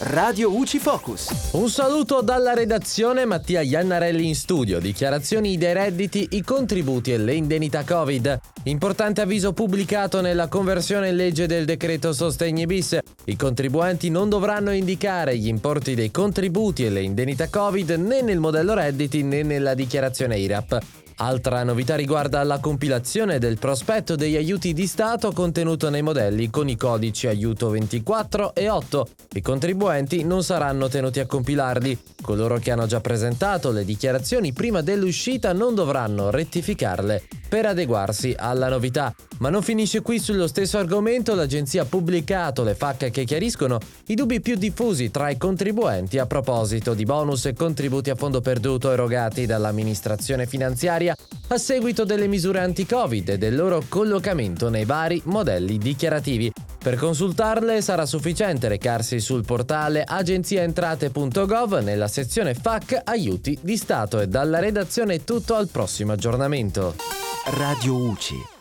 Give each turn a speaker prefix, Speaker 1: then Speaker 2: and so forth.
Speaker 1: Radio UCI Focus.
Speaker 2: Un saluto dalla redazione Mattia Iannarelli in studio. Dichiarazioni dei redditi, i contributi e le indennità Covid. Importante avviso pubblicato nella conversione in legge del decreto Sostegni bis. I contribuenti non dovranno indicare gli importi dei contributi e le indennità Covid né nel modello redditi né nella dichiarazione IRAP. Altra novità riguarda la compilazione del prospetto degli aiuti di Stato contenuto nei modelli con i codici aiuto 24 e 8. I contribuenti non saranno tenuti a compilarli. Coloro che hanno già presentato le dichiarazioni prima dell'uscita non dovranno rettificarle per adeguarsi alla novità. Ma non finisce qui sullo stesso argomento, l'agenzia ha pubblicato le FAC che chiariscono i dubbi più diffusi tra i contribuenti a proposito di bonus e contributi a fondo perduto erogati dall'amministrazione finanziaria a seguito delle misure anti-Covid e del loro collocamento nei vari modelli dichiarativi. Per consultarle sarà sufficiente recarsi sul portale agenziaentrate.gov nella sezione FAC Aiuti di Stato e dalla redazione tutto al prossimo aggiornamento.
Speaker 1: Radio UCI